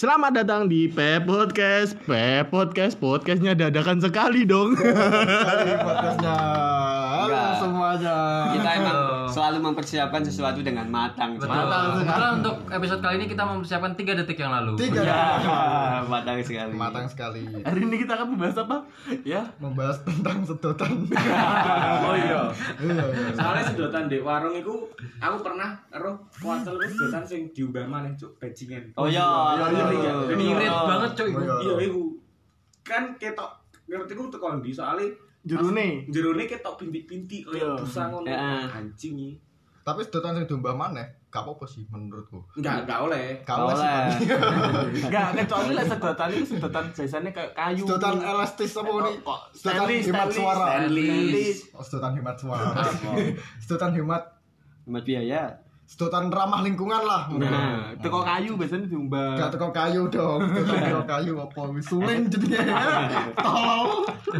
Selamat datang di P Podcast. P Podcast podcastnya dadakan sekali dong. Podcastnya. Semuanya. Kita emang selalu mempersiapkan sesuatu dengan matang. Betul. Matang sekali. Untuk episode kali ini kita mempersiapkan 3 detik yang lalu. Tiga. Ya, matang sekali. Matang sekali. Hari ini kita akan membahas apa? Ya. Membahas tentang sedotan. Oh iya. Iya, iya. Soalnya sedotan di warung iku aku pernah roh kuatel sedotan sing diubah maneh cuk bajingan. Oh iya, Iya, iya, iya. Irit banget coy. Oh, iya. Iya iku. Kan ketok ngerti ku teko ndi soalnya Jerune. jerone ketok bintik-bintik kaya busa ngono. Anjing iki. Tapi sedotan yang diubah mana? Gak apa-apa sih menurutku. Enggak, enggak oleh. Gak oleh. Enggak, kecuali lah sedotan itu sedotan biasanya kayak kayu. Sedotan elastis apa ini? kok Sedotan hemat suara. Oh, sedotan hemat suara. sedotan hemat Hemat biaya. Sedotan ramah lingkungan lah. Nah, teko kayu biasanya diumbah. Gak teko kayu dong. Teko kayu apa? Wis Suling jadinya. Tol.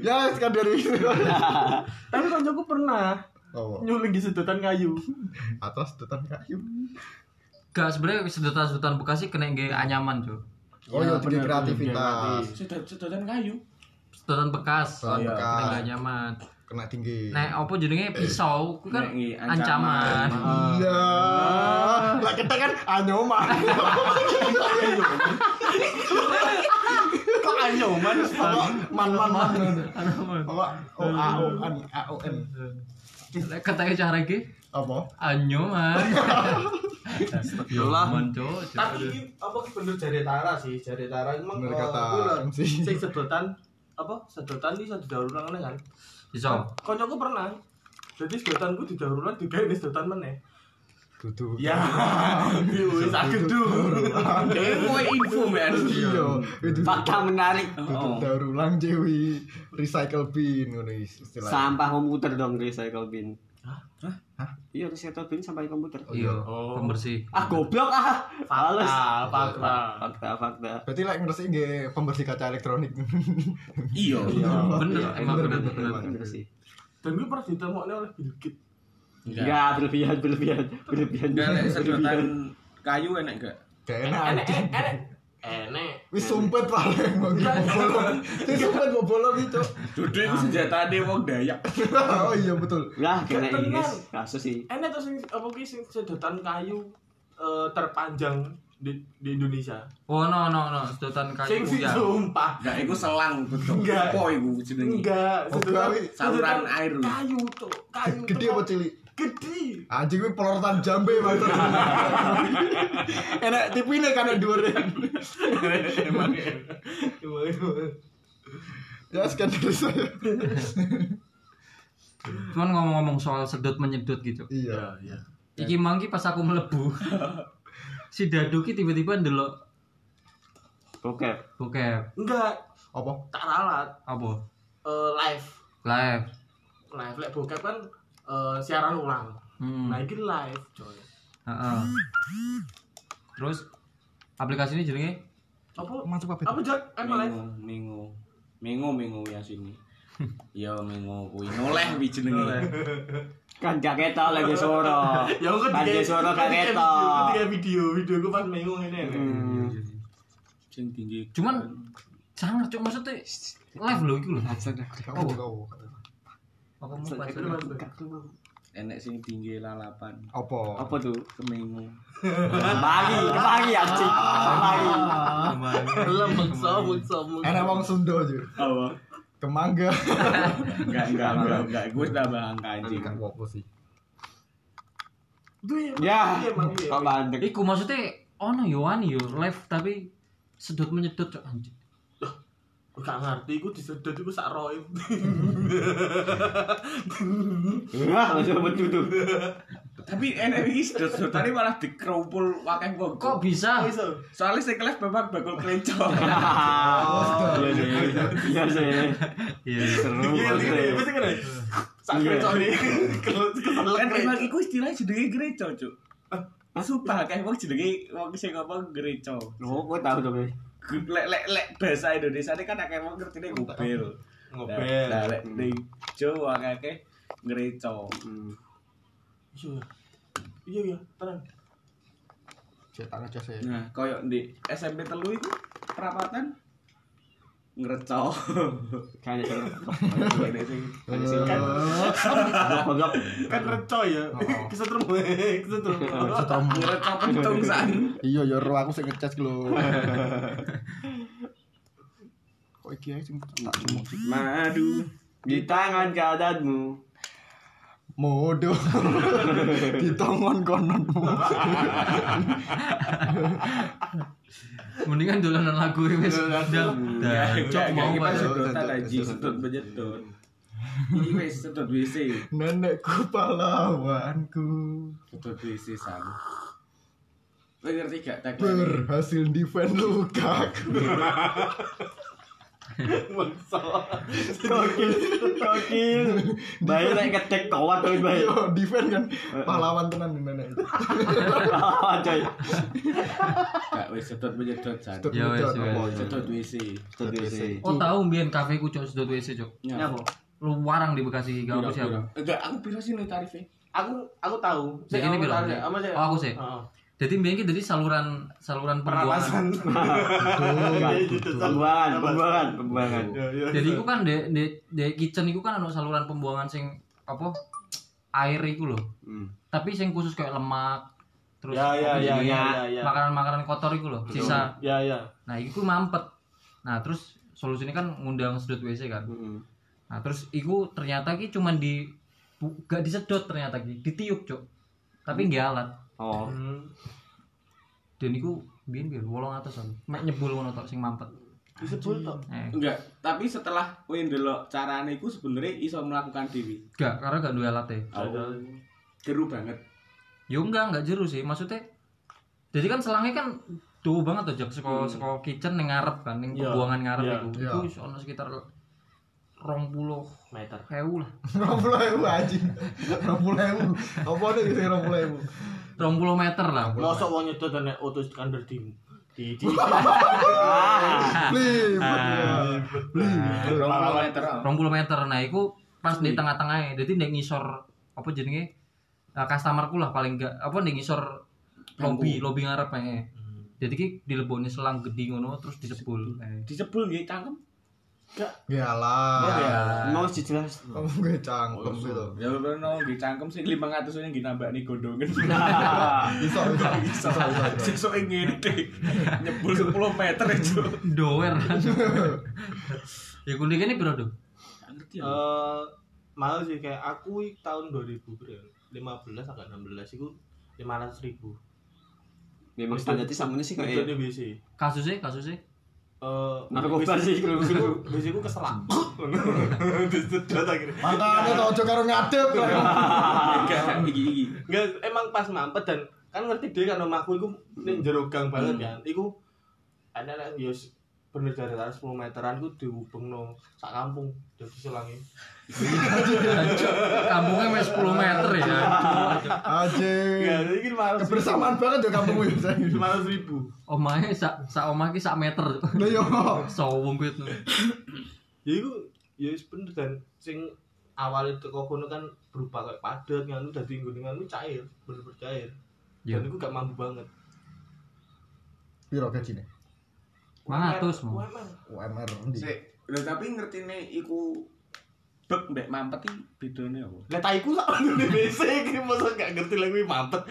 ya, sekarang dari itu. Tapi kancaku pernah Oh, nyuling di sedotan kayu. atas sedotan kayu. Gak sebenarnya sedotan-sedotan bekas sih kena nge anyaman coy. Oh iya, jadi bener, kreativitas. Sedot sedotan kayu. Sedotan bekas. Sedotan Kena bekas. nggak nyaman. Kena tinggi. Nah, apa jenenge pisau? Ku kan Nek, nggih, ancaman. ancaman. Iya. Lah kita kan anyoman. Kok anyoman? Man man man. Anyaman. Apa O A O N A O N. Lek katanya cara iki Apa? anyoman. Yolah. Anyoman coy. Tapi ini apa bener jari Tara sih, jari Tara emang Bener eh, kata sing sedotan apa sedotan iki didaur ulang kan. Pisau. Koncoku pernah. Jadi sedotanku didaur ulang digawe sedotan meneh. Dudu. Ya, wis. Eh, kowe info men. Iya. Itu Fakta menarik. Dudu daur ulang recycle bin ngono istilahnya. Sampah komputer dong recycle bin. Hah? Hah? Iya recycle bin sampah komputer. Oh, Iya, Oh. pembersih. Ah goblok ah. Males. fakta. Fakta fakta. Berarti lek ngerti nggih pembersih kaca elektronik. Iya. Bener, Iya, emang bener, bener. bener, Bener sih. Dan gue pernah ditemokne oleh Bill Gates. Enggak berlebihan berlebihan berlebihan. Enggak sedotan kayu enak enggak? Gak enak. Enek, anjing. enek, enek. Wis sumpet paling mau bolong. Wis sumpet mau bolong gitu. Dudu iku senjatane wong Dayak. Oh iya betul. Lah kena tenan. kasus sih. Enek tuh sing apa ki sing sedotan kayu eh, terpanjang di, di Indonesia. Oh no no no, sedotan kayu sing ya. sumpah. Enggak iku selang betul. Enggak. Apa iku jenenge? Enggak, sedotan, saluran air. Kayu tuh, kayu. Gede apa cilik? Gede. Anjing kuwi pelorotan jambe banget. Enak tipine kan dhuwur. Emang. Ya sekian dari saya. Cuman ngomong-ngomong soal sedot menyedot gitu. Iya. iya. Iki mangki pas aku melebu. si Dadu ki tiba-tiba ndelok Oke. bokep. Enggak, Apa? tak ralat. Apa? Eh, live. Live. Live lek bokep kan eh, siaran ulang. Hmm. Nah, ini live, coy. Heeh. Terus aplikasi ini jenenge Apa? Masuk apa? Apa jak? Kan live. Mingu, mingu, mingu ya sini. Iya mingu kuwi noleh wi jenenge. Kan gak ketok lagi suara. Ya aku Kan dia suara gak ketok. Ketika video, video gue pas minggu ini. Hmm. Sing tinggi. Cuman sangar cuk maksudnya live lho iku lho. Kau kau. Apa mau pas enek sing tinggi lalapan. Apa? Apa tuh? Kemingu. Kemangi, kemangi anjing. Kemangi. Lembek somuk somuk. Enak wong Sunda aja. Apa? Kemangga. Enggak, enggak, enggak, enggak. Gue tambah angka anjing. Kan apa sih? Itu ya. Ya, iya, iya. kok bandek. Iku maksudnya ono yo wani yo live tapi sedot menyedot cuk anjing. Gue gak ngerti, gue disedot itu sak roin. Wah, langsung betul tuh. Tapi enek iki sedot-sedotane malah dikerumpul wakeh wong. Kok bisa? Soalnya saya kelas babak bakul kelenco. Iya sih. Iya. Iya. Seru Iya, banget. iya, mesti kan. Sak Iya. ini. Keselak Kan kecoh. emang iku istilahnya jenenge gereja, Cuk. Sumpah kayak wong jenenge wong sing apa gereja. Oh, gue tahu tuh. guys. Lek lek lek bahasa Indonesia ini kan akeh wong ngertine ngobel. Ngobel. Lah lek ning Jawa akeh gereja. Hmm. Iya. Iya, iya, tenang. Cek tak ngecas ya. Nah, koyo di SMP telu itu perapatan ngerecok. Kayaknya sih. Ini sing Kan Bogok. kan reco ya. Kesetrum. Kesetrum. Setrum. ngerecok pentung san. Iya ya ro aku sing ngecas lho. Kok iki ae sing tak. Madu. Di tangan kadanmu. Modo. Ditongon kononmu. Mendingan dolanan lagu ini wis. Dal. Ya, Cok enggak, mau aja, sedot bejedot. Iki wis sedot WC. Nenekku pahlawanku. Sedot WC san. Kowe ngerti gak tak? Berhasil defend lukaku. Bangsa. Gokil. Gokil. Bayi nek ketek kawat tuh bayi. Yo defend kan pahlawan tenan nenek itu. Ah, coy. Gak wis sedot Ya wedot, wes. apa ya? Sedot WC. Sedot WC. Oh tahu mbiyen kafe ku cok sedot WC cok. Nyapa? Lu warang di Bekasi gak apa siapa? piro? Enggak, aku piro sih nih tarifnya? Aku aku tahu. Jadi ini sih? Oh, aku sih. Heeh. Jadi ki dari saluran saluran pembuangan. Pembuangan, pembuangan, pembuangan. Ya, ya. Jadi iku kan di di di kitchen iku kan ono saluran pembuangan sing apa air iku lho. Hmm. Tapi sing khusus kayak lemak terus Ya, ya, ya, ya, ya, ya. makanan-makanan kotor iku lho, sisa. Ya ya. Nah, iku mampet. Nah, terus solusinya kan ngundang sedot WC kan. Hmm. Nah, terus iku ternyata ki cuman di gak disedot ternyata ki, ditiup, Cok. Tapi nggak alat. Oh. Hmm. Dan iku biyen biyen 800 an. Mek nyebul ngono tok sing mampet. Disebut tok. Eh, Enggak, tapi setelah kowe ndelok carane iku sebenarnya iso melakukan dewi. gak, karena gak duwe alatnya. Oh. Keru banget. Yo enggak, enggak jeru sih. Maksudnya jadi kan selangnya kan tuh banget tuh Jok saka saka kitchen ning ngarep kan, ning Iya, pembuangan ngarep iya, iku. iya. Iku wis ono sekitar 20 Meter. hewu lah. 20.000 anjing. 20.000. Apa nih sing 20.000? 20 meter lah. Mosok wong nyedot nek oto standar di di di Blibet ya. Blibet. Rong meter. 20 meter. Nah, iku pas di tengah-tengah Jadi nek ngisor apa jenenge? Nah, customerku lah paling enggak apa nek ngisor lobby, lobby ngarep eh. Jadi ki dileboni selang gede ngono terus disebul. Disebul nggih cangkem. Ya lah. Mau sih jelas. Kamu gue cangkem gitu. Ya bener nggih cangkem sing 500 ini nggih nambahni gondongan. Bisa bisa. Sesuk ngene deh. Nyebul 10 meter itu. Dower. ya kuliah ini piro, Dok? Ngerti ya. eh mau sih kayak aku i- tahun 2000 berapa? 15 agak 16 itu 500 ribu Memang standarnya samune sih itu kayak Kasusnya, kasusnya eh narkoba sih kalau ku BC ku keselak disedot akhirnya Makanya tau aja karo ngadep. Enggak, iki iki. Enggak, emang pas mampet dan kan ngerti deh kan omahku iku ning jero gang banget kan. Iku ada lah yo s- bener dari atas 10 meteran ku dihubungno sak kampung dadi selangi. kampungnya masih 10 meter ya. Aja. Ya, iki 500 Kebersamaan banget ya kampungmu ya saya. 500 ribu. Omahnya sak sak omah ki sak meter. Lah yo. Sowong kuwi tuh. Ya iku ya wis bener dan sing awalnya teko kono kan berupa kayak padat nganu dadi nggone nganu cair, bener-bener cair. Ya. Dan iku gak mampu banget. Piro gajine? 500 mau. UMR. UMR ndi? Sik, lho tapi ngertine iku bek mbek mampet iki bedane apa? Lah taiku sak nang BC iki masa gak ngerti lagi kuwi mampet.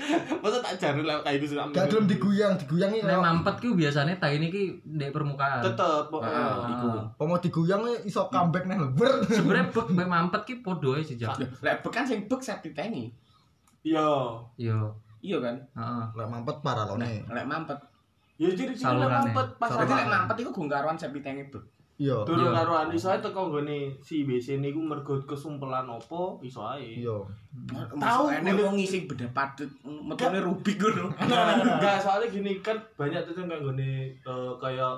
Masa tak jarene lek taiku sak. Gak gelem diguyang, diguyang iki. Nek mampet ki biasanya tai ini ki ndek permukaan. tetep Ah, heeh. iku. Pomo diguyang iso comeback neh lho. Ber. Sebenarnya bek mbek mampet ki podo ae sih, Jak. Lho, Lek bek kan sing bek septic tanki. Iya. Yo. Iya kan? Heeh. Lek mampet nih. Lek mampet. Ya jadi sini Salurane. mampet pas awal. mampet iku go karuan septic tanki bek. Iya. Durung karo anu iso ae teko nggone si BC niku mergo kesumpelan opo iso ae. Iya. Tahu Tahu, ene wong ngisi beda padet metune rubik ngono. Enggak, soalnya gini kan banyak tuh kan nggone eh, kayak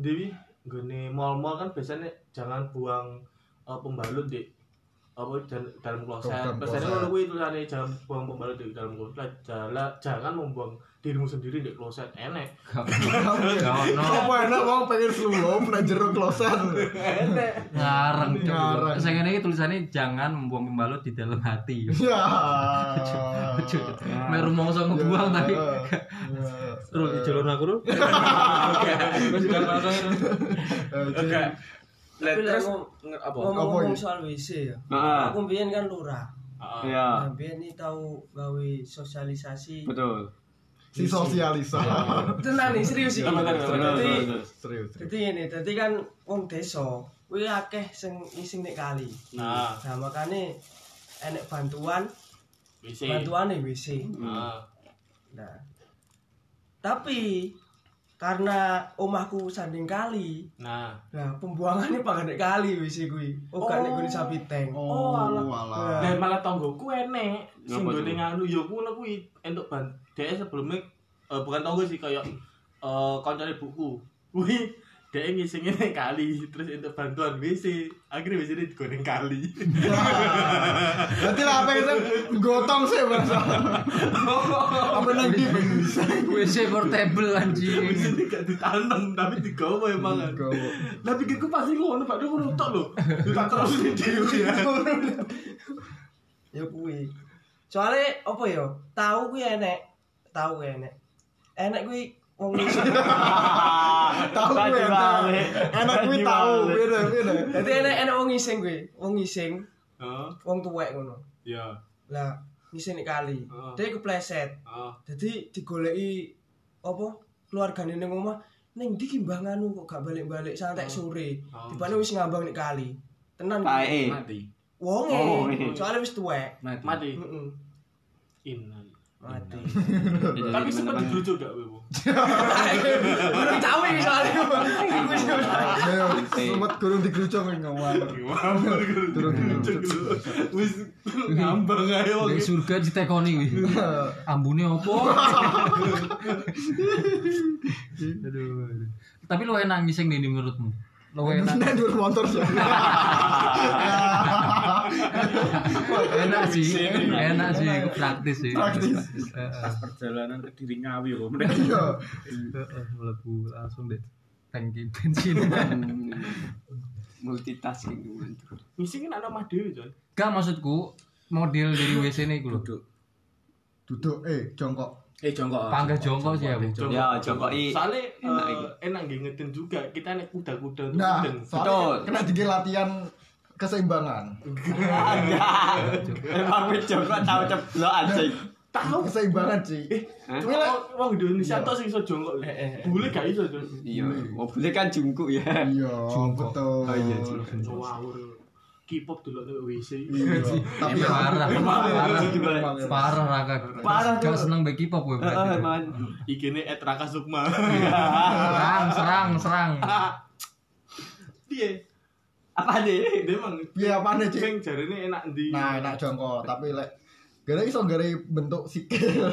Dewi nggone mall-mall kan biasanya jangan buang eh, pembalut di apa dan- dalam kloset kloset. ngono kuwi tulisane jangan buang pembalut di dalam kloset jangan membuang dirimu sendiri di kloset enek ono Apa enak wong pengen slow nek jero kloset. enek ngarang Ngarang. ini tulisannya jangan membuang pembalut di dalam hati. Ya. Mek rumangsa ngebuang tapi Terus di jalur aku langsung oke Lah, Tapi terus apa? iki? soal WC ya. Aku mbiyen kan lurah. Iya, Nah, iki tahu gawe sosialisasi. betul. Si sosialisa. Tenan nih serius Dadi betul. Serius. dadi ngene, dadi kan wong desa kuwi akeh sing ising nek kali. nah Nah, makane enek bantuan, WC bantuane WC. Nah. Tapi karena omahku sanding kali, nah nah pembuangannya pak nek kali WC kuwi. Oh, gak nek gone sapi tank. Oh, alah. alah. dan malah tonggoku enek sing gone nganu ya ngono kuwi entuk ban dhek sebelumnya eh, bukan tonggo sih kayak eh kancane buku kuwi dhek ngisinge ning kali terus entuk bantuan WC akhirnya WC ini digoreng kali Berarti lah apa itu gotong sih bangsa. Apa nang di bisa. WC portable anjing. WC ini gak ditanam tapi digawa emang kan lah pikirku pasti ngono pak dia ngono tok lho tak terus di dhewe ya Ya kuwi. Soale apa ya? Tahu kuwi enek. Tahu kuwi enek. Enek kuwi wong iso. Tahu gue enak. Enak gue tahu, beda beda. Dadi enek enek wong ngising kuwi. Wong ngising, wong tuwek ngono. ya Lah ngising kali. Oh. Dia kepleset. heeh Dadi digoleki apa? Keluargane ning omah ning ndi ki mbah nganu kok gak balik-balik santai sore. Oh. Dibane wis ngambang nek kali. Tenan. kuwi. Tae. Mati. Wonge. Oh, iya. Soale wis tuwek. Mati. mati Heeh. Tapi sempat digerucuk gak Bebo? Belum tahu iki soalnya. Ayo, selamat gurung dikerucuk ngawang. Turun dikerucuk. Wis ngambang ae wong. Di surga ditekoni kuwi. Ambune opo? aduh, aduh. Tapi lu enak ngising nih menurutmu? Lu enak. Nek dur motor sih. enak sih. Enak sih, praktis sih. Praktis. Pas perjalanan ke Diri Ngawi kok. Iya. Heeh, mlebu langsung deh tangki bensin. Multitasking mantap. Misi kan ada mah dhewe, Jon. Gak maksudku model dari WC ini gue Duduk. Duduk eh jongkok. Eh jongkok. Panggil jongkok sih. Jongkok. Ya, jokoki. Soalnya Enak eh, iki. enak ngingetin juga kita naik kuda-kuda tuh Nah, soalnya kena dikit latihan keseimbangan. Emang wis jongkok tau ceblok anjing. Tahu Keseimbangan sih. Hah? Cuma wong Indonesia tok sing iso jongkok. Eh, eh. Bule gak iso. Iya, mobilnya kan jungkuk ya. Iya, Jongkok. betul. Oh iya, jongkok. K-pop dulu tuh WC. Iya. Tapi Parah, parah, Emang, parah Raka. Parah, Gak tuh. seneng bagi pop gue Heeh, berarti. man. Iki-ne et Raka Sukma. Serang, serang, serang. Piye? Apa deh? Dia emang Iya, apa nih, Cik? Sing jarine enak ndi? Nah, enak jongkok, tapi lek gara iso gara bentuk sikil.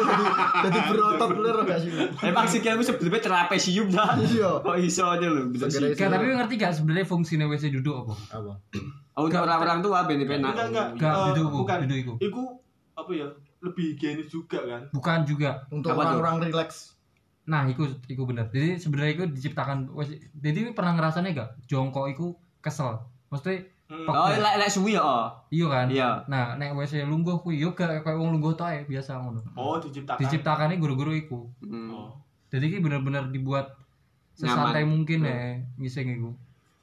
jadi jadi berotot bener gak sih? Emang sih kamu sebelumnya trapesium dah. Iya. Kok iso aja lu bisa. Gak, tapi ngerti gak sebenarnya fungsinya WC duduk apa? Apa? Oh, untuk orang-orang tua ben penak. Enggak, enggak. Enggak, Eh, duduk, Bu. bukan. Duduk iku. Iku apa ya? Lebih higienis juga kan. Bukan juga. Untuk orang-orang relax. Nah, iku iku bener. Jadi sebenarnya iku diciptakan WC. Jadi pernah ngerasanya gak jongkok iku kesel. Maksudnya Hmm. Oh, lek lek suwi ya. oh. iya kan? Iya. Nah, nek WC lungguh kuwi yo gak kayak wong lungguh tok ae biasa ngono. Oh, diciptakan. Diciptakannya guru-guru iku. Hmm. Oh. Jadi iki bener-bener dibuat sesantai mungkin ya ngising iku.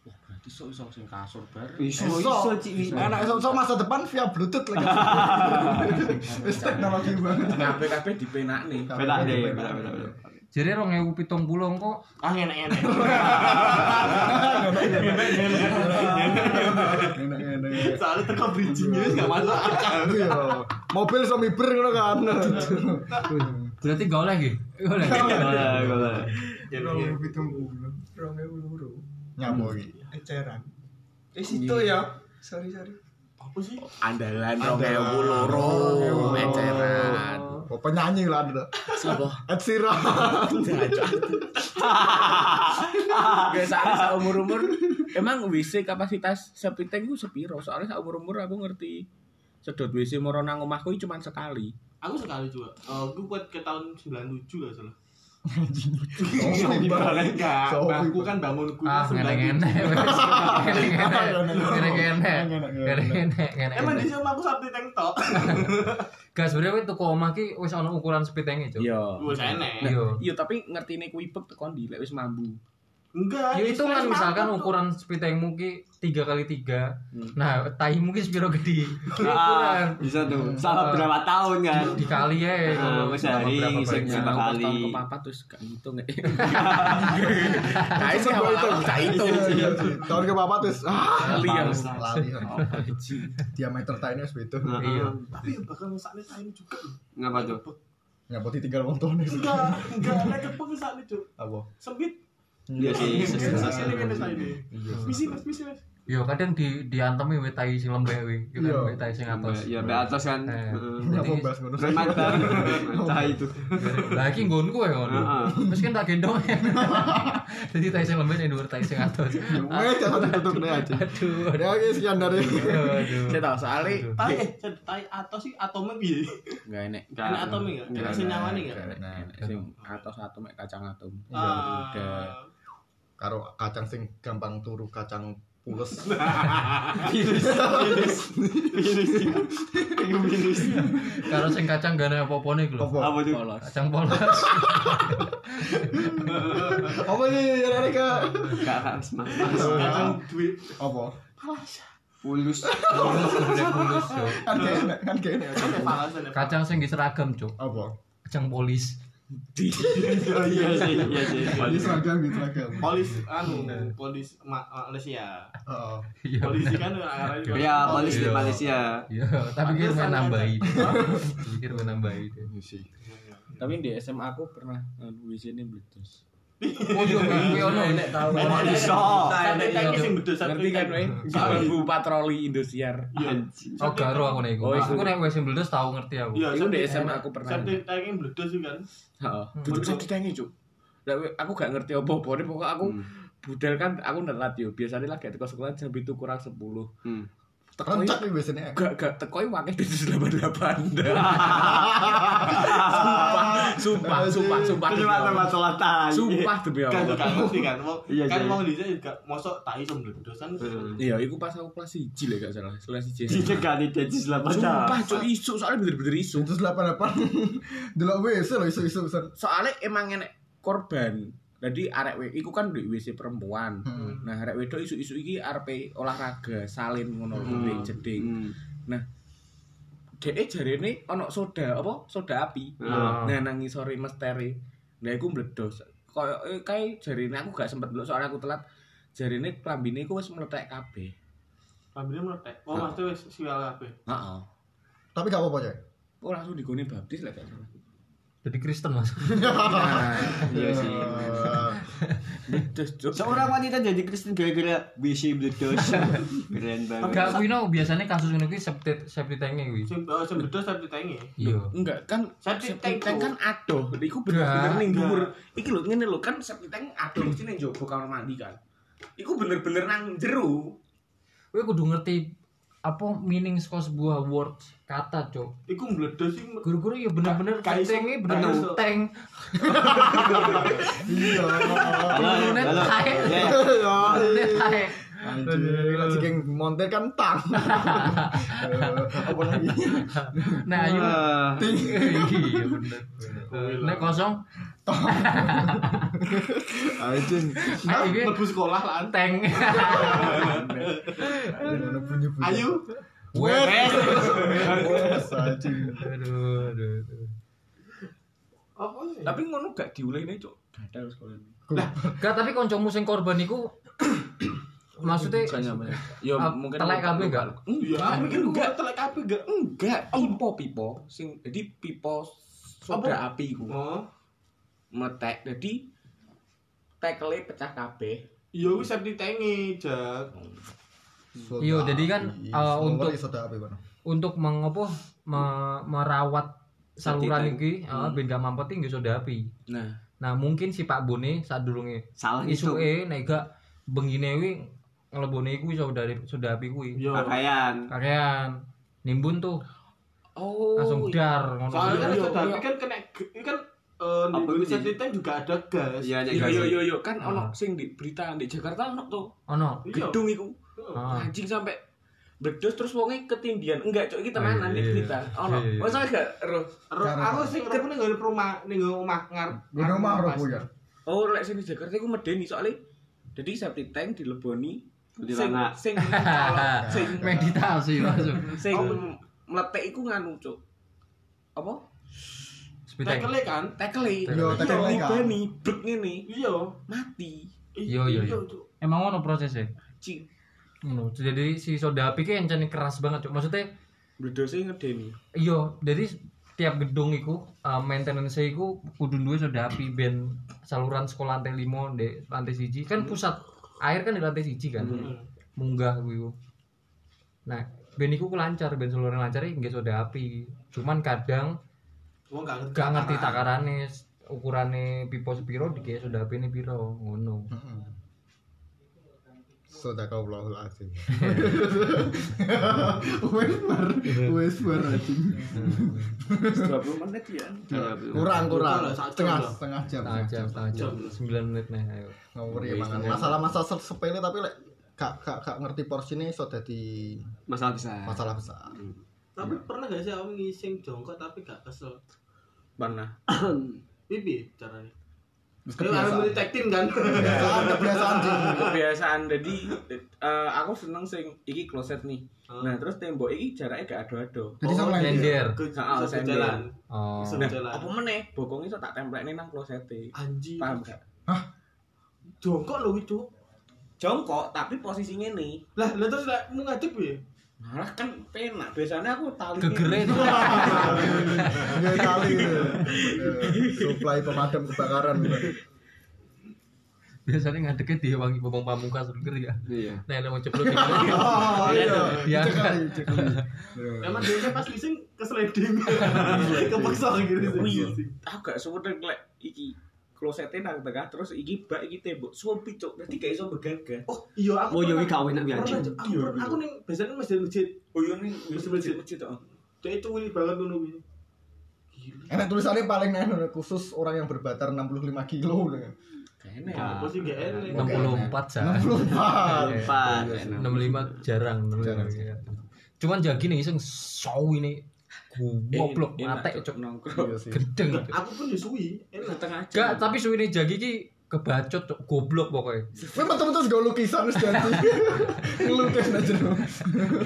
Berarti sok iso sing kasur bar. Iso Iso. cik. Enak iso iso masa depan via bluetooth lagi. Wis teknologi banget. Kabeh-kabeh dipenakne. Penak deh, penak penak. penak. Jadi 2070 kok Ah, enak-enak. Enak-enak. Soalnya teko bridging-nya wis gak masuk akal. Iya. Mobil iso miber ngono kan. berarti gak oleh iki. Gak oleh. Golek, golek. Nyamuk iki. eceran. Eh situ ya. Sorry sorry. Apa sih? Andalan Andalan. 2002 meceran. Apa penyanyi lah ada. Sopo? Ed Sheeran. Gak soalnya sa umur umur emang WC kapasitas septic tank itu sepiro soalnya sa umur umur aku ngerti sedot WC moro nang omahku cuma sekali Aku sekali juga. Eh, aku buat ke tahun 97 gak salah. Bangku kan ah 97. ngene-ngene ngene-ngene Emang di sini aku sapi tank tok. gak sebenarnya tuku omah ki wis ana ukuran sepitenge cuk iya. Wes enek. iya. Iya tapi ngerti ini kuibek tekon di lek wis mambu Enggak. Ya itu kan misalkan tuh? ukuran sepitengmu ki tiga kali tiga, Hmm. nah tahimu ki sepiro gede, Ah, ukuran bisa tuh. Salah berapa tahun kan? dikali ya, Ah, wis hari baliknya. berapa kali. tahun ke papat terus gak ngitung ya Nah itu gak itu gak itu Tahun ke bapak terus ah Lali yang lali. Diameter tainnya sebegitu. Iya. Tapi ya bakal ngesakne tain juga. Ngapa tuh? Ngapoti tinggal wong tuane. Enggak, enggak nek kepeng ngesakne, Cuk. Apa? Sempit. Iya sih. Ini kan saine. Misi Mas, misi Mas. Yo kadang di diantemi we tai sing lembek we, yo Iya. kan we tai sing atos. Ya, be atas kan. Eh. Heeh. Ngapa bahas ngono. Mata itu. Lah iki nggonku ya ngono. Terus kan tak gendong. Jadi tai sing lembek ning dhuwur tai sing atos. Wes jangan ditutup deh aja. Aduh. Ya oke sekian dari Aduh. Tau soalnya Tai eh, tai atos sih atome piye? Gak enek Enak atome enggak? Enak senyawane enggak? Nah, sing atos atom mek kacang atom. Ah. Udah. Karo kacang sing gampang turu kacang pules. Karo sing kacang gak ada apa-apane iku lho. Apa? Tuh? Polos. Kacang polos. Apa sih yang ada ke? Gak harus mas. Kacang duit. Apa? Pulus. Polos kudu bulus, Cuk. Kan gak enak, kan gak enak. Ada palasan ya. Kacang sing seragam, Cuk. Apa? Kacang polis. Oh iya sih, iya sih. Ini seragam gitu seragam. Polis anu, polis Ma- Malaysia. Heeh. Iya. Polisi kan arahnya juga. Ya, polis di Iya. Malaysia. Iya, tapi pikir main nambahin. Pikir main nambahin. Iya sih. Tapi di SMA aku pernah ngadu WC ini iya, Iya, iya. Ngerti kan weh? Bambu patroli Indosiar. Anjing. Oh, garo aku nek. Oh, Aku iku. nek wis meledos tau ngerti aku. Iya, di SMA aku pernah. Sampai tank meledos kan. Heeh. Duduk saya ditangi, Cuk. We- aku gak ngerti apa-apa, pokoknya aku budal kan aku nelat yo. Biasanya lagi teko sekolah jam itu kurang 10. Hmm. Tekoi Rencak nih biasanya. gak gak tekoi wakil di 88. Sumpah, sumpah, sumpah, sumpah. Cuma ada masalah tai. Sumpah demi Kan Allah. kan ngerti kan. Mau Iya, kan iya. mau di sini juga mosok meledos kan. Heeh. Iya, iku pas aku kelas 1 lah gak salah. Kelas 1. Dicegali Densus Sumpah, 88. cuk isu soalnya bener-bener isu. Terus 88 Delok WC loh isu-isu besar. Soalnya emang enek korban. Jadi arek we iku kan di WC perempuan. Hmm. Nah, arek wedok isu-isu iki arepe olahraga, salin ngono hmm. jeding. Hmm. Dek jarene ono soda apa? Soda api. Ah. Nah, nang ngisore mestere. Nah, iku meledos. Kayak eh, kae jarene aku gak sempet ndelok soalnya aku telat. Jarene klambine iku wis meletek kabeh. Ambilnya meletek. Oh, maksudnya wis siwal kabeh. Heeh. Tapi gak apa-apa coy. Oh, langsung digone baptis lah gak salah. Jadi Kristen Mas. Nah, Iya sih. Seorang wanita jadi Kristen gara-gara WC meledos. Keren banget. Enggak kuwi no biasanya kasus septic septic tank kuwi. Sing oh, sing bedes tapi tangi. Iya. Enggak kan septic tank kan adoh. Iku bener-bener ning dhuwur. Iki lho ngene lho kan septic tank adoh mesti ning njaba kamar mandi kan. Iku bener-bener nang jero. Kowe kudu ngerti apa meaning saka sebuah word kata, Cuk. Iku meledos sih. Guru-guru ya bener-bener Ka- kaiso- tank bener-bener kaiso. tank. Iya. Halo. tae. Ya, Bener-bener tae. Anjir, lagi geng montir kan tang. Eh, Apa lagi? Nah, ayo. Ah. Iya bener. Nek kosong Anjing. Nah, Mlebu sekolah lah. bunyi-bunyi. Ayo. Wes. Wes anjing. Aduh, aduh, aduh. Apa sih? Tapi ngono gak diulehne, Cuk. Gadal sekolah. Gak tapi kancamu sing korban iku maksudnya Bukannya apa ya? Ya Ah, mungkin telek kabeh enggak? Iya, mikir enggak telek kabeh enggak. Enggak, pipo pipo sing jadi pipo soda api iku. Oh. Metek jadi tekele pecah kabeh. Iya wis septic tangi, Jak. Iya, jadi kan, uh, Soda untuk- soda api, untuk mengopo me- merawat saluran iki heeh ben gak mampet nggo soda api. Nah, Nah, mungkin si Pak Bone saat durunge Salah isuke nek gak bengine ngelebone iku iso dari soda api kuwi. Yo. Pakaian. Kakean nimbun tuh oh. langsung iya. dar ngono. Soalnya kan Iya, iya. api kan kena kan eh, di Apa Indonesia tank juga ada gas. Iya, Iya iya iya iya kan ono sing di berita di Jakarta ono tuh Ono. Iya. gedung iku. Ah. Anjing sampai meledos terus wonge ketindian. Enggak, cok Oh, di iya. berita. Ono. Iya, iya. Masa gak roh. Ro- Aku sing ketemu ning rumah ning omah ngarep. Rumah ngarep roh ya. Oh, lek sing di Jakarta iku medeni soalnya jadi septic tank dileboni Di sing sing Meditasi langsung. sing meletek iku nganu, cok. Apa? Tekele kan? Tekele. Yo, tekele kan. Brek ngene, Iya. mati. Iya, iya, iya. Cuk. Emang ono prosesnya. Cing. Ngono. Jadi si soda api ki encene keras banget, Cuk. Maksudnya Bledose ngedeni. iya, jadi tiap gedung iku uh, maintenance iku kudu duwe soda api ben saluran sekolah lantai 5 di lantai siji kan pusat air kan di lantai siji kan. Munggah kuwi. ku. Nah, ben iku ku lancar, ben saluran lancar iki nggih soda api. Cuman kadang Wong gak ngerti. gak ngerti takaran. takarane ukurane pipo sepiro dikira soda api ini piro ngono. Sadaqallahul azim. Wes bar, wes bar anjing. 20 menit ya. Kurang kurang. Setengah setengah jam. Setengah jam, setengah jam. 9 menit nih, ayo. Ngawuri mangan. Masalah-masalah se- sepele tapi lek gak gak gak ngerti porsine iso dadi Masalah besar. masalah besar. Tapi pernah gak sih aku ngising jongkok tapi gak kesel? Mana? Pipi caranya. Kebiasaan. aku detektin kan. Kebiasaan kebiasaan. Kebiasaan jadi eh, aku seneng sing iki kloset nih. Ah. Nah, terus tembok iki jaraknya gak ado-ado. Jadi sama. Ke Ah, ke sender. jalan. Oh. Nah, jalan. apa meneh? Bokong iso tak templekne nang klosete. Anjing. Paham gak? Jongkok lho itu. Jongkok tapi posisinya nih. Lah, lah terus mau ngadep ya? Malah kan penak. Biasanya aku tali Gegere itu. Iya kali itu. Supply pemadam kebakaran. Biasanya ngadeknya diwangi bobong pamungkas seger ya. Iya. Nah, mau ceplok gitu. Oh iya. Iya. Kali. Emang dia pas ngising ke sliding. Kepaksa gitu. Aku gak suwe lek iki klosete nang tengah terus iki bak iki tembok suwi cuk dadi gak iso begagas. Oh, iya aku. Oh, iya, pernah- wih, kawin nak pernah, biasa. Cuk. Aku ning biasanya masjid-masjid. Oh iya nih Masjid masjid. masjid oh. Dia itu wili banget ngono kuwi. Enak tulisannya paling enak khusus orang yang berbatar 65 kilo. Kayaknya. Apa sih gak enak? 64 jar. 64. Empat. 65 jarang, 65. Jarang. iya. Cuman jagi nih iseng saw ini goblok mate cuk nongkrong. Iya gedeng. Aku pun disuwi. Enak. Setengah jam. Gak, tapi suwine jagi ki kebacot cuk goblok pokoknya. Kowe betul-betul gak lukisan wis ganti. Ngelukis aja dong. Itu.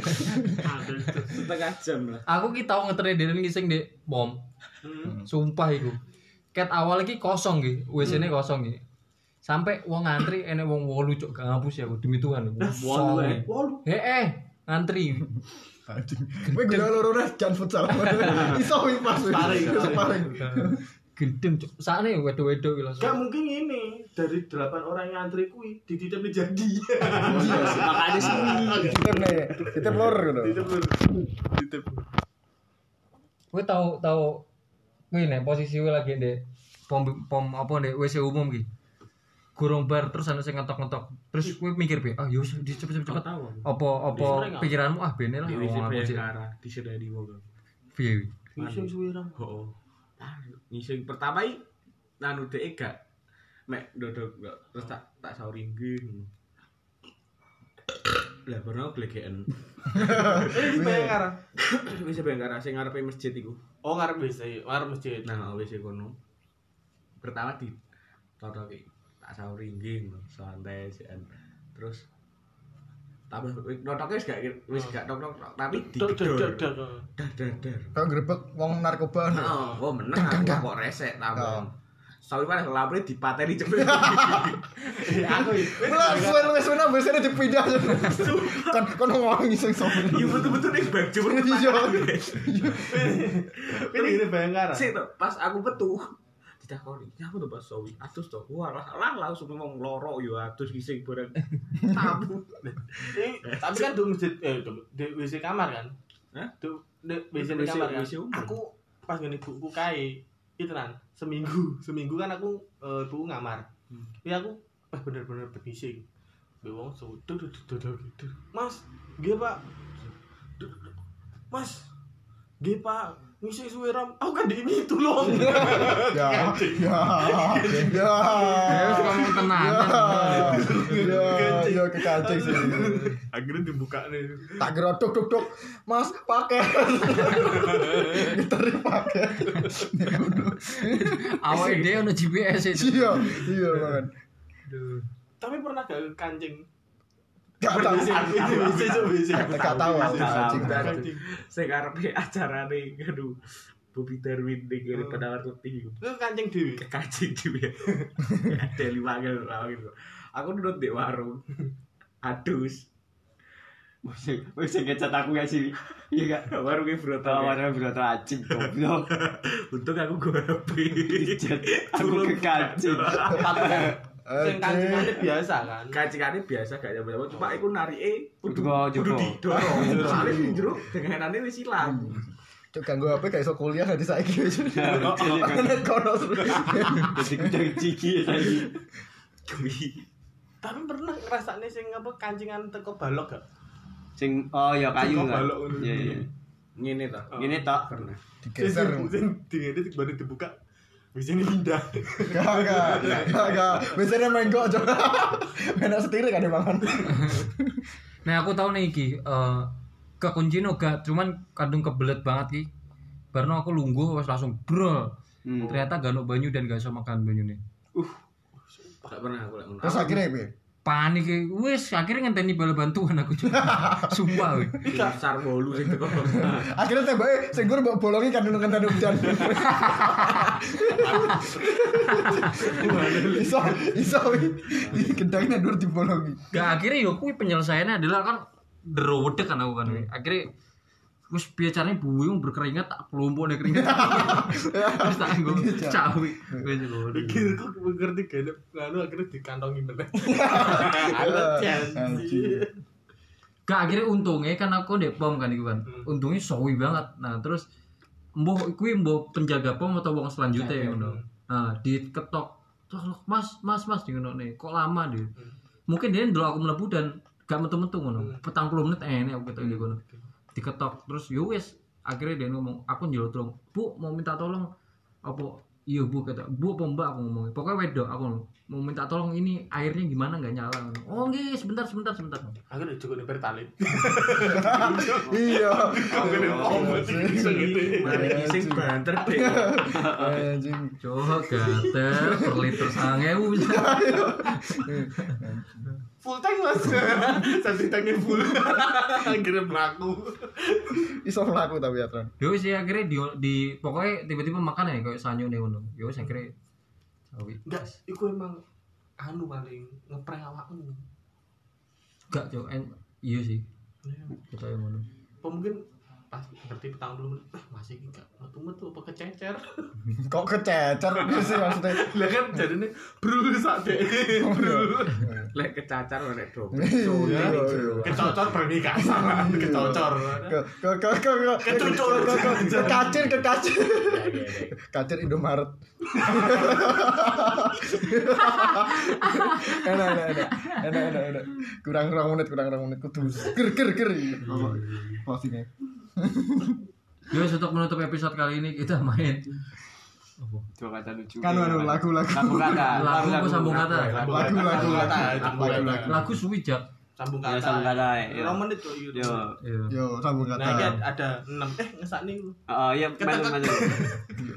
setengah jam lah. Aku ki tau ngetren dene ngising di pom. Hmm. Sumpah iku. Ket awal iki kosong ki, WC-ne kosong ki. Sampai wong ngantri enek wong wolu cuk gak ngapus ya aku demi Tuhan. Wolu, eh. Waduh. Eh eh ngantri. Anjing. Kowe gula loro res jan futsal. Iso wis pas. Sparring. Sparring. Gedeng cuk. Sakne wedo-wedo ki langsung. Gak mungkin ini dari delapan orang yang antri kui dititip jadi. Makanya sih. Titip nih, titip lor gitu. Dititip lho. Dititip. Kowe tau tau kuwi nek posisi kowe lagi ndek pom pom apa ndek WC umum ki. Gurung bar terus ana sing ngetok-ngetok. Terus kowe mikir piye? Ah yo di cepet-cepet. Apa apa pikiranmu ah bene lah wong aku. Bayangkara di wong. Piye? Ngising suwirang. Oh. Ah, Ngising pertama i nanu dhek gak mek dodok gak terus tak tak sauri nggih. Lah pernah glegeken. Di Bayangkara. Wis Bayangkara sing ngarepe masjid iku. Oh, ngarep WC, ngarep masjid. Nah, wis kono. Pertama di totoki tak sauri nggih ngono, santai sian. Terus tambah notoknya wis gak wis gak tok tok tapi digedor. dok. Dar dar dar. Kau grebek wong narkoba. Oh, oh menang aku kok resek Oh. tambah. Sawi mana lapre dipateni cepet. Aku Mulai suwe wis ana biasanya dipindah. Kan kan ngomong iseng sopo. Iya betul-betul nih baju Iya. Ini ini Bayangkara. Sik to, pas aku metu ditakoni, "Nyapa to Pak Sawi?" Atus to. Wah, lah lah langsung ngomong loro yo atus ngising bareng. Tabu. Tapi kan di masjid eh di- WC kamar kan? Hah? Di WC kamar kan. Aku pas ngene buku kae itu nan seminggu seminggu kan aku eh, buku ngamar ya aku eh bener-bener benising Be wong sudut gitu mas nggih pak mas nggih pak ngisi suwe ram aku kan di ini tulung Ya, ya, ya. Terus kamu tenanan. Ya, ya kekacing sih. akhirnya dibuka nih Tak kira duk duk duk. Mas, pakai. Ditarik pakai. Awake dhewe ono GPS itu. Iya, iya banget. tapi pernah gak kancing Gak. Gak tahu aku kancing. Kancing. Saya karepe acarane aduh Bobby Darwin ning kene penawar putih. Itu kancing dewi. Kekacing dhewe. Deli wangel gitu. Aku nurut di warung. Adus. Wis wis ngecat aku ya sih. Iya gak? Warungnya Broto. Tawaran berat acim goblok. Untung aku gue HP. Aku kekacing. Sing kancingane biasa kan. Kacingannya biasa gak nyampe cuma aku narike kudu Kudu kudu didorong. Soalnya sing jero denganane wis ilang. Cuk ganggu HP gak iso kuliah nanti saiki. Nek kono. Jadi kudang ciki ya tadi. Kuwi. Tapi pernah ngrasakne sing apa kancingan teko balok gak? Sing oh ya kayu kan. balok ngono. Iya iya. Ngene ta. Gini tok. Pernah. Digeser. Sing dingene baru dibuka. Bisa ini pindah. Gak, gak, gak, gak. Biasanya main kok coba. Main sendiri kan dibangun. Nah, aku tahu nih iki eh kekunci no gak cuman kadung kebelet banget ki. Barno aku lungguh wes langsung bro. Hmm. Ternyata gak banyu dan gak iso makan banyu nih. Gak pernah aku lek ngono. Terus akhirnya? Panik wis akhirnya ngenteni bala bantuan aku. Cuk. Sumpah weh. Besar bolu sing teko. Akhirnya tembake sing gur mbok bolongi kan kan hujan. Iso, iso. Di gendangnya dur dibolongi. Gak akhirnya yo kuwi penyelesaiannya adalah kan derowedek kan aku kan. Akhirnya Terus biar caranya buyung berkeringat tak kelompok nih keringat. Terus tak gue Iya, cawi. Pikir kok ngerti gak nganu akhirnya dikantongi meneh. Iya. Ada chance. Anjing. Gak akhirnya untungnya kan aku ndek pom kan iku kan. Hmm. Untungnya sawi banget. Nah, terus mbuh kuwi mbuh penjaga pom atau wong selanjutnya ya ngono. Nah, diketok. Terus Mas, Mas, Mas di ngono nih. Kok lama dia? Mungkin dia ndelok aku mlebu dan gak metu-metu ngono. Petang puluh menit enek aku ketok di kono. Diketok terus yo wis akhirnya dia ngomong aku njaluk tolong. Bu, mau minta tolong apa Iya bu kata bu apa mbak aku ngomongnya pokoknya wedok aku mau minta tolong ini airnya gimana nggak nyala oh nggih sebentar sebentar sebentar Akhirnya cukup nih pertalite. Iya. Akhirnya pom segede. Mari sing banter deh. Anjing. Coba gater per liter sangewu. Full tank mas. Satu tanknya full. Akhirnya melaku. Iso mlaku tapi ya, Tron. Yo sih akhirnya di, di pokoknya tiba-tiba makan ya kayak sanyo nih ngono. Yo wis akhirnya sawi. Enggak, iku emang anu paling ngeprank awakmu. Gak cok, en iya sih kita yang ngono. Mungkin pas berarti petang dulu masih gak metu-metu apa kececer? Kok kececer sih maksudnya? lah kan jadinya berusaha deh Lek kecacar nek do. Iya, iya. kecocor pernikahan salah kecocor. Ke ke ke ke ke Kecucur. ke ke ke kacir Indomaret. enak enak enak. Enak enak enak. Kurang kurang menit kurang kurang menit. Kudu ger ger ger. Closingnya Wis untuk menutup episode kali ini kita main. Dua kata lucu. kan anu lagu lagu. Sambung kata. lagu apa sambung kata. Lagu, lagu, lagu, sambung lagu, kata lagu. Lagu. Suwi jak. sambung Ya, kata. sambung kata, ya. Berapa menit tuh itu Yo. Iya. yo sambung nah ini kata ada enam. Eh ngesak nih Oh iya, main main.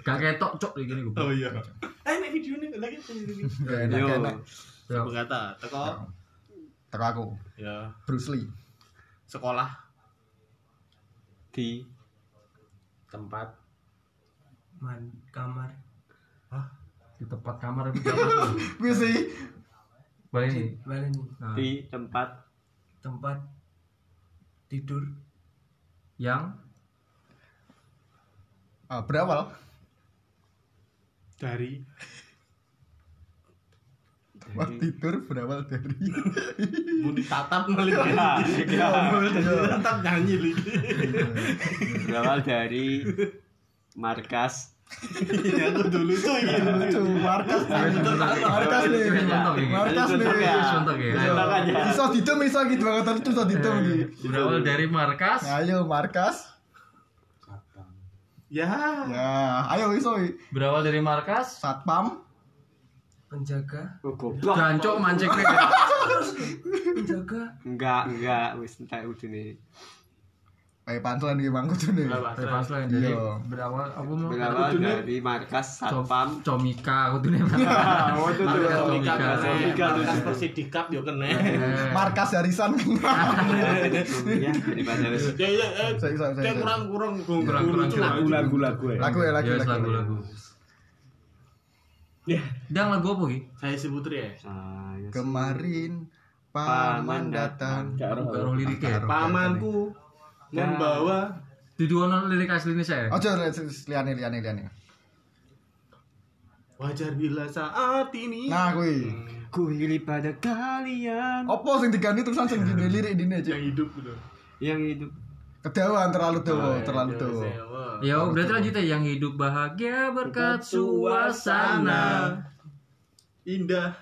Gak ketok cok gini gue. oh iya. Eh ini video nih lagi Ya, Yo. sambung kata. Teko? Teko aku. Ya Bruce Lee. Sekolah Di Tempat Man, kamar. Di tempat kamar bisa Boleh nih. Mana nih? Nah, di tempat Tempat tidur. yang ah, berawal dari Wah, tidur berawal dari bunyi tatap melihat Ya, tatap nyanyi lagi berawal dari markas Iya, aku dulu tuh. Lucu, markas markas nih. Markas nih. Contoh ya. Contoh ya. Bisa ditem bisa gitu banget itu bisa ditem gitu. Berawal dari markas. Ayo markas. Ya. Ya, ayo iso. Berawal dari markas. Satpam. Penjaga Oh, goblok. Gancok mancing nih. penjaga Enggak, enggak, wis entek udune. Kayak pantlan iki mangku tuh nih. Pas lah jadi Iya. berawal apa mau? Berawal dari markas satpam. Comika aku tuh nih. Oh, itu tuh. Markas Komika. Komika, markas Persidikap yo kena. Markas Harisan. Ya, daripada wis Ya ya, eh, Saya- saya- saya- kayak kurang kurang Kurang kurang ya. Lagu ya lagu Ya lagu. Ya, Dang lagu apa ki? saya si Putri ya. saya Kemarin paman datang. Gak roh liriknya. Pamanku membawa ono lirik asli ini saya. Ojo liane liane liane. wajar bila saat ini. Nah kuwi. ku iri pada kalian Apa sing diganti terusan sing dilirik dine yang cek. hidup gitu. yang hidup Kedawan terlalu terlalu Ya, dawa. sewa. Ya berarti lanjut ya yang hidup bahagia berkat suasana. indah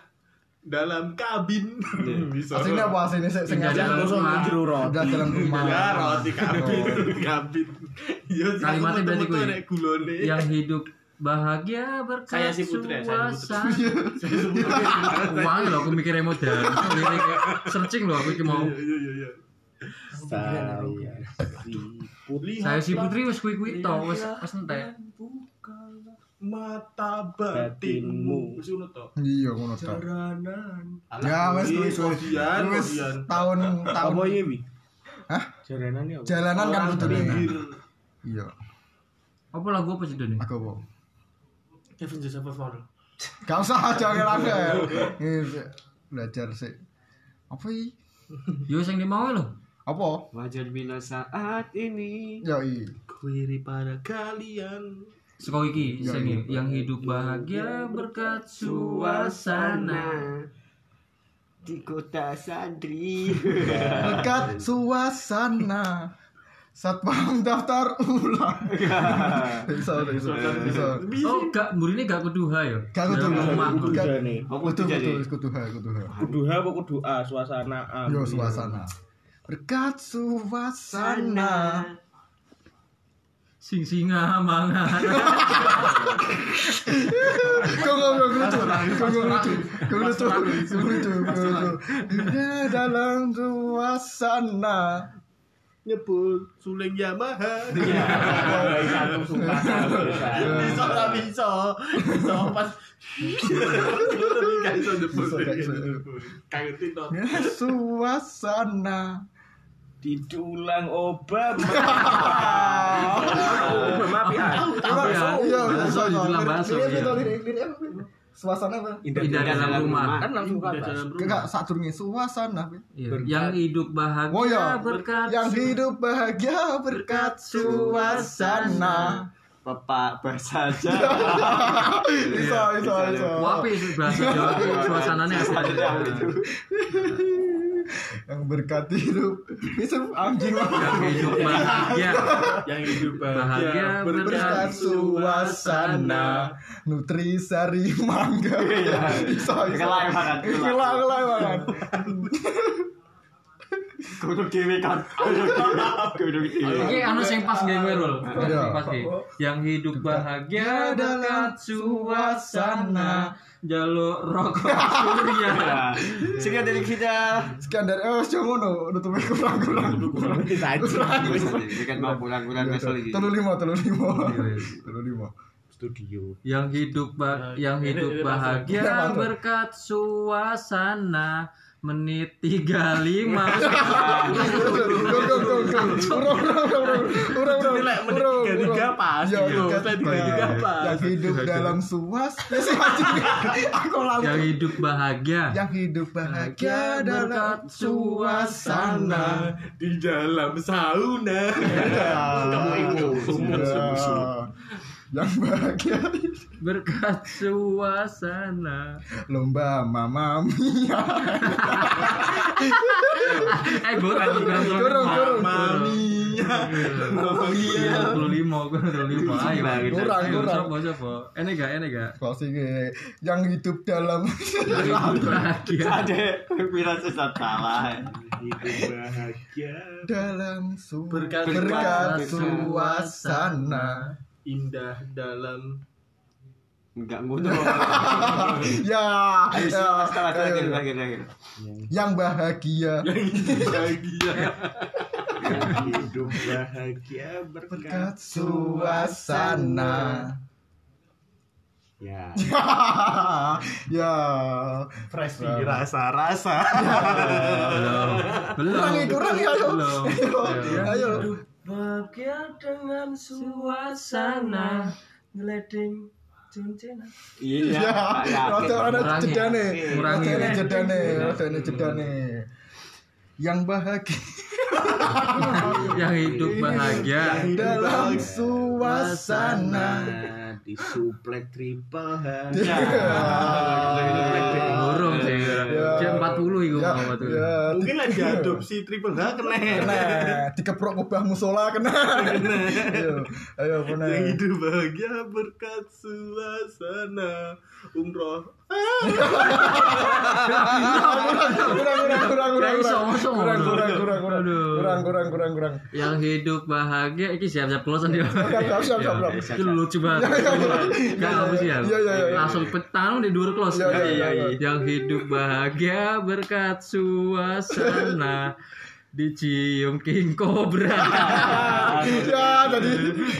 dalam kabin. Bisa. Aslinya apa aslinya sing sing Indah dalam asli? rumah. Udah dalam rumah. Ya, roti kabin, kabin. Yo, Kalimatnya berarti gulone. Yang hidup bahagia Saya berkat si Putri ya, saya si suasana. Saya sebut Uang loh aku mikir modal. Lirik searching loh aku iki mau. Iya, iya, iya. Saya Lihat Saya si Putri wis kuwi-kuwi to, wis wis entek. mata batinmu. Wis ngono to. Iya ngono ta. jaranan Ya wes wes wes. Wes kodian. tahun tahun Apa ya, Wi? Hah? Jalanan ya. jalanan kan kudu pinggir. Iya, Apa lagu apa sih Doni? aku apa? Kevin Joseph Fowler. Gak usah jangan angel. Ini belajar sih. Apa ini? Yo sing dimau lho. Apa? wajar bila saat ini Ya. Kuiri pada kalian. Seko iki Ya, sing iya. yang hidup bahagia berkat suasana. di kota santri Dekat suasana. Satpam daftar ulang. Bisa, bisa, bisa. Oh, gak murine gak kudu ha ya. Gak kudu Dalam rumah. kudu Kudu gak- nih. aku kudu tuh jadi kudu kudu ha kudu ha. Kudu ha apa kudu a suasana. Yo suasana. Berkat suasana. Sing singa mangan. Kau lucu, kau lucu, kau lucu, kau lucu, kau lucu. Dalam suasana. Nyebut suling Yamaha. Bisa lah bisa. Bisa pas. Kayak itu. Suasana. Didulang Obama. Obama. Tahu ya. Iya, bisa. bakso, Lirik, iya. lirik apa? Suasana apa? Indah dalam rumah. Kan langsung ke atas. Enggak, saat durungnya suasana. Iya. Yang hidup bahagia Oh ya, berkat yang hidup bahagia berkat suasana. bapak bersaja Bisa, bisa, bisa. Apa sih bahasa Jawa suasananya apa? Yang berkat hidup. Bisa anjing. Lah. Yang hidup bahagia. Yang hidup bahagia. berkat suasana. nutrisari mangga. Bisa Kelai banget, kelai banget kudu dewe kan kudu dewe Oke, anu sing pas gak gue rul. Iya. Sing pas ge. Yang hidup bahagia berkat suasana. jaluk rokok surya. sekian dari kita. Sekian dari eh jangan ngono nutup kurang kurang ini kan mau bulan-bulan besok lagi. telu lima telu lima. Telu lima. Studio. Yang hidup ba- yang Ini- hidup bahagia berkat suasana menit 35 Go, go, go, go, go. Urang, urang, urang, urang, urang, Ini lek menit urang, tiga- pas, Ya, pas. yang hidup dalam suas Ya, yang hidup bahagia. Yang hidup bahagia dalam suasana. Di dalam sauna. Kamu itu. Yang bahagia berkat suasana lomba mama mia eh gue kan kurung kurung Mami. bahagia. Iya, 35, gue 35. Ayo. Kurang, Ayo, kurang. Sopo, sopo. Ini gak, ini gak. Pasti ge yang hidup dalam Bahagia. Ada pira sesat salah. Hidup bahagia. dalam su Berkat- berkat berkat suasana. Indah dalam Enggak ngono. Ya, Ayo ya, setelah ayo. terakhir terakhir terakhir. yang bahagia bahagia. Hidup bahagia berkat. berkat suasana. Ya. ya, Fresh rasa-rasa. Belum. kurangi kurangi ayo. Belum. Ayo, ayo. Bahagia dengan suasana ngeleding cincin. Iya. Ya, rada ana Kurangi. jedane. Kurangi. Rada ana jedane, rada ana jedane. Yang bahagia Yang hidup bahagia. dalam suasana. Disuplek triple H. Ya. Burung sih. Ya. Jam 40 itu apa tuh. Mungkin lagi adopsi triple H kena. kena dikeprok kubah musola kena ayo ayo kena Yang hidup bahagia berkat suasana umroh. Kurang kurang kurang kurang Ya, kurang kurang kurang kurang kurang kurang kurang kurang kurang Yang hidup bahagia iki siap-siap close dia. siap siap siap siap Itu lucu banget. Ya? Iya, iya, iya. Langsung petang di dua close. Iya, iya, iya. Yang hidup bahagia berkat suasana dicium king cobra. ya tadi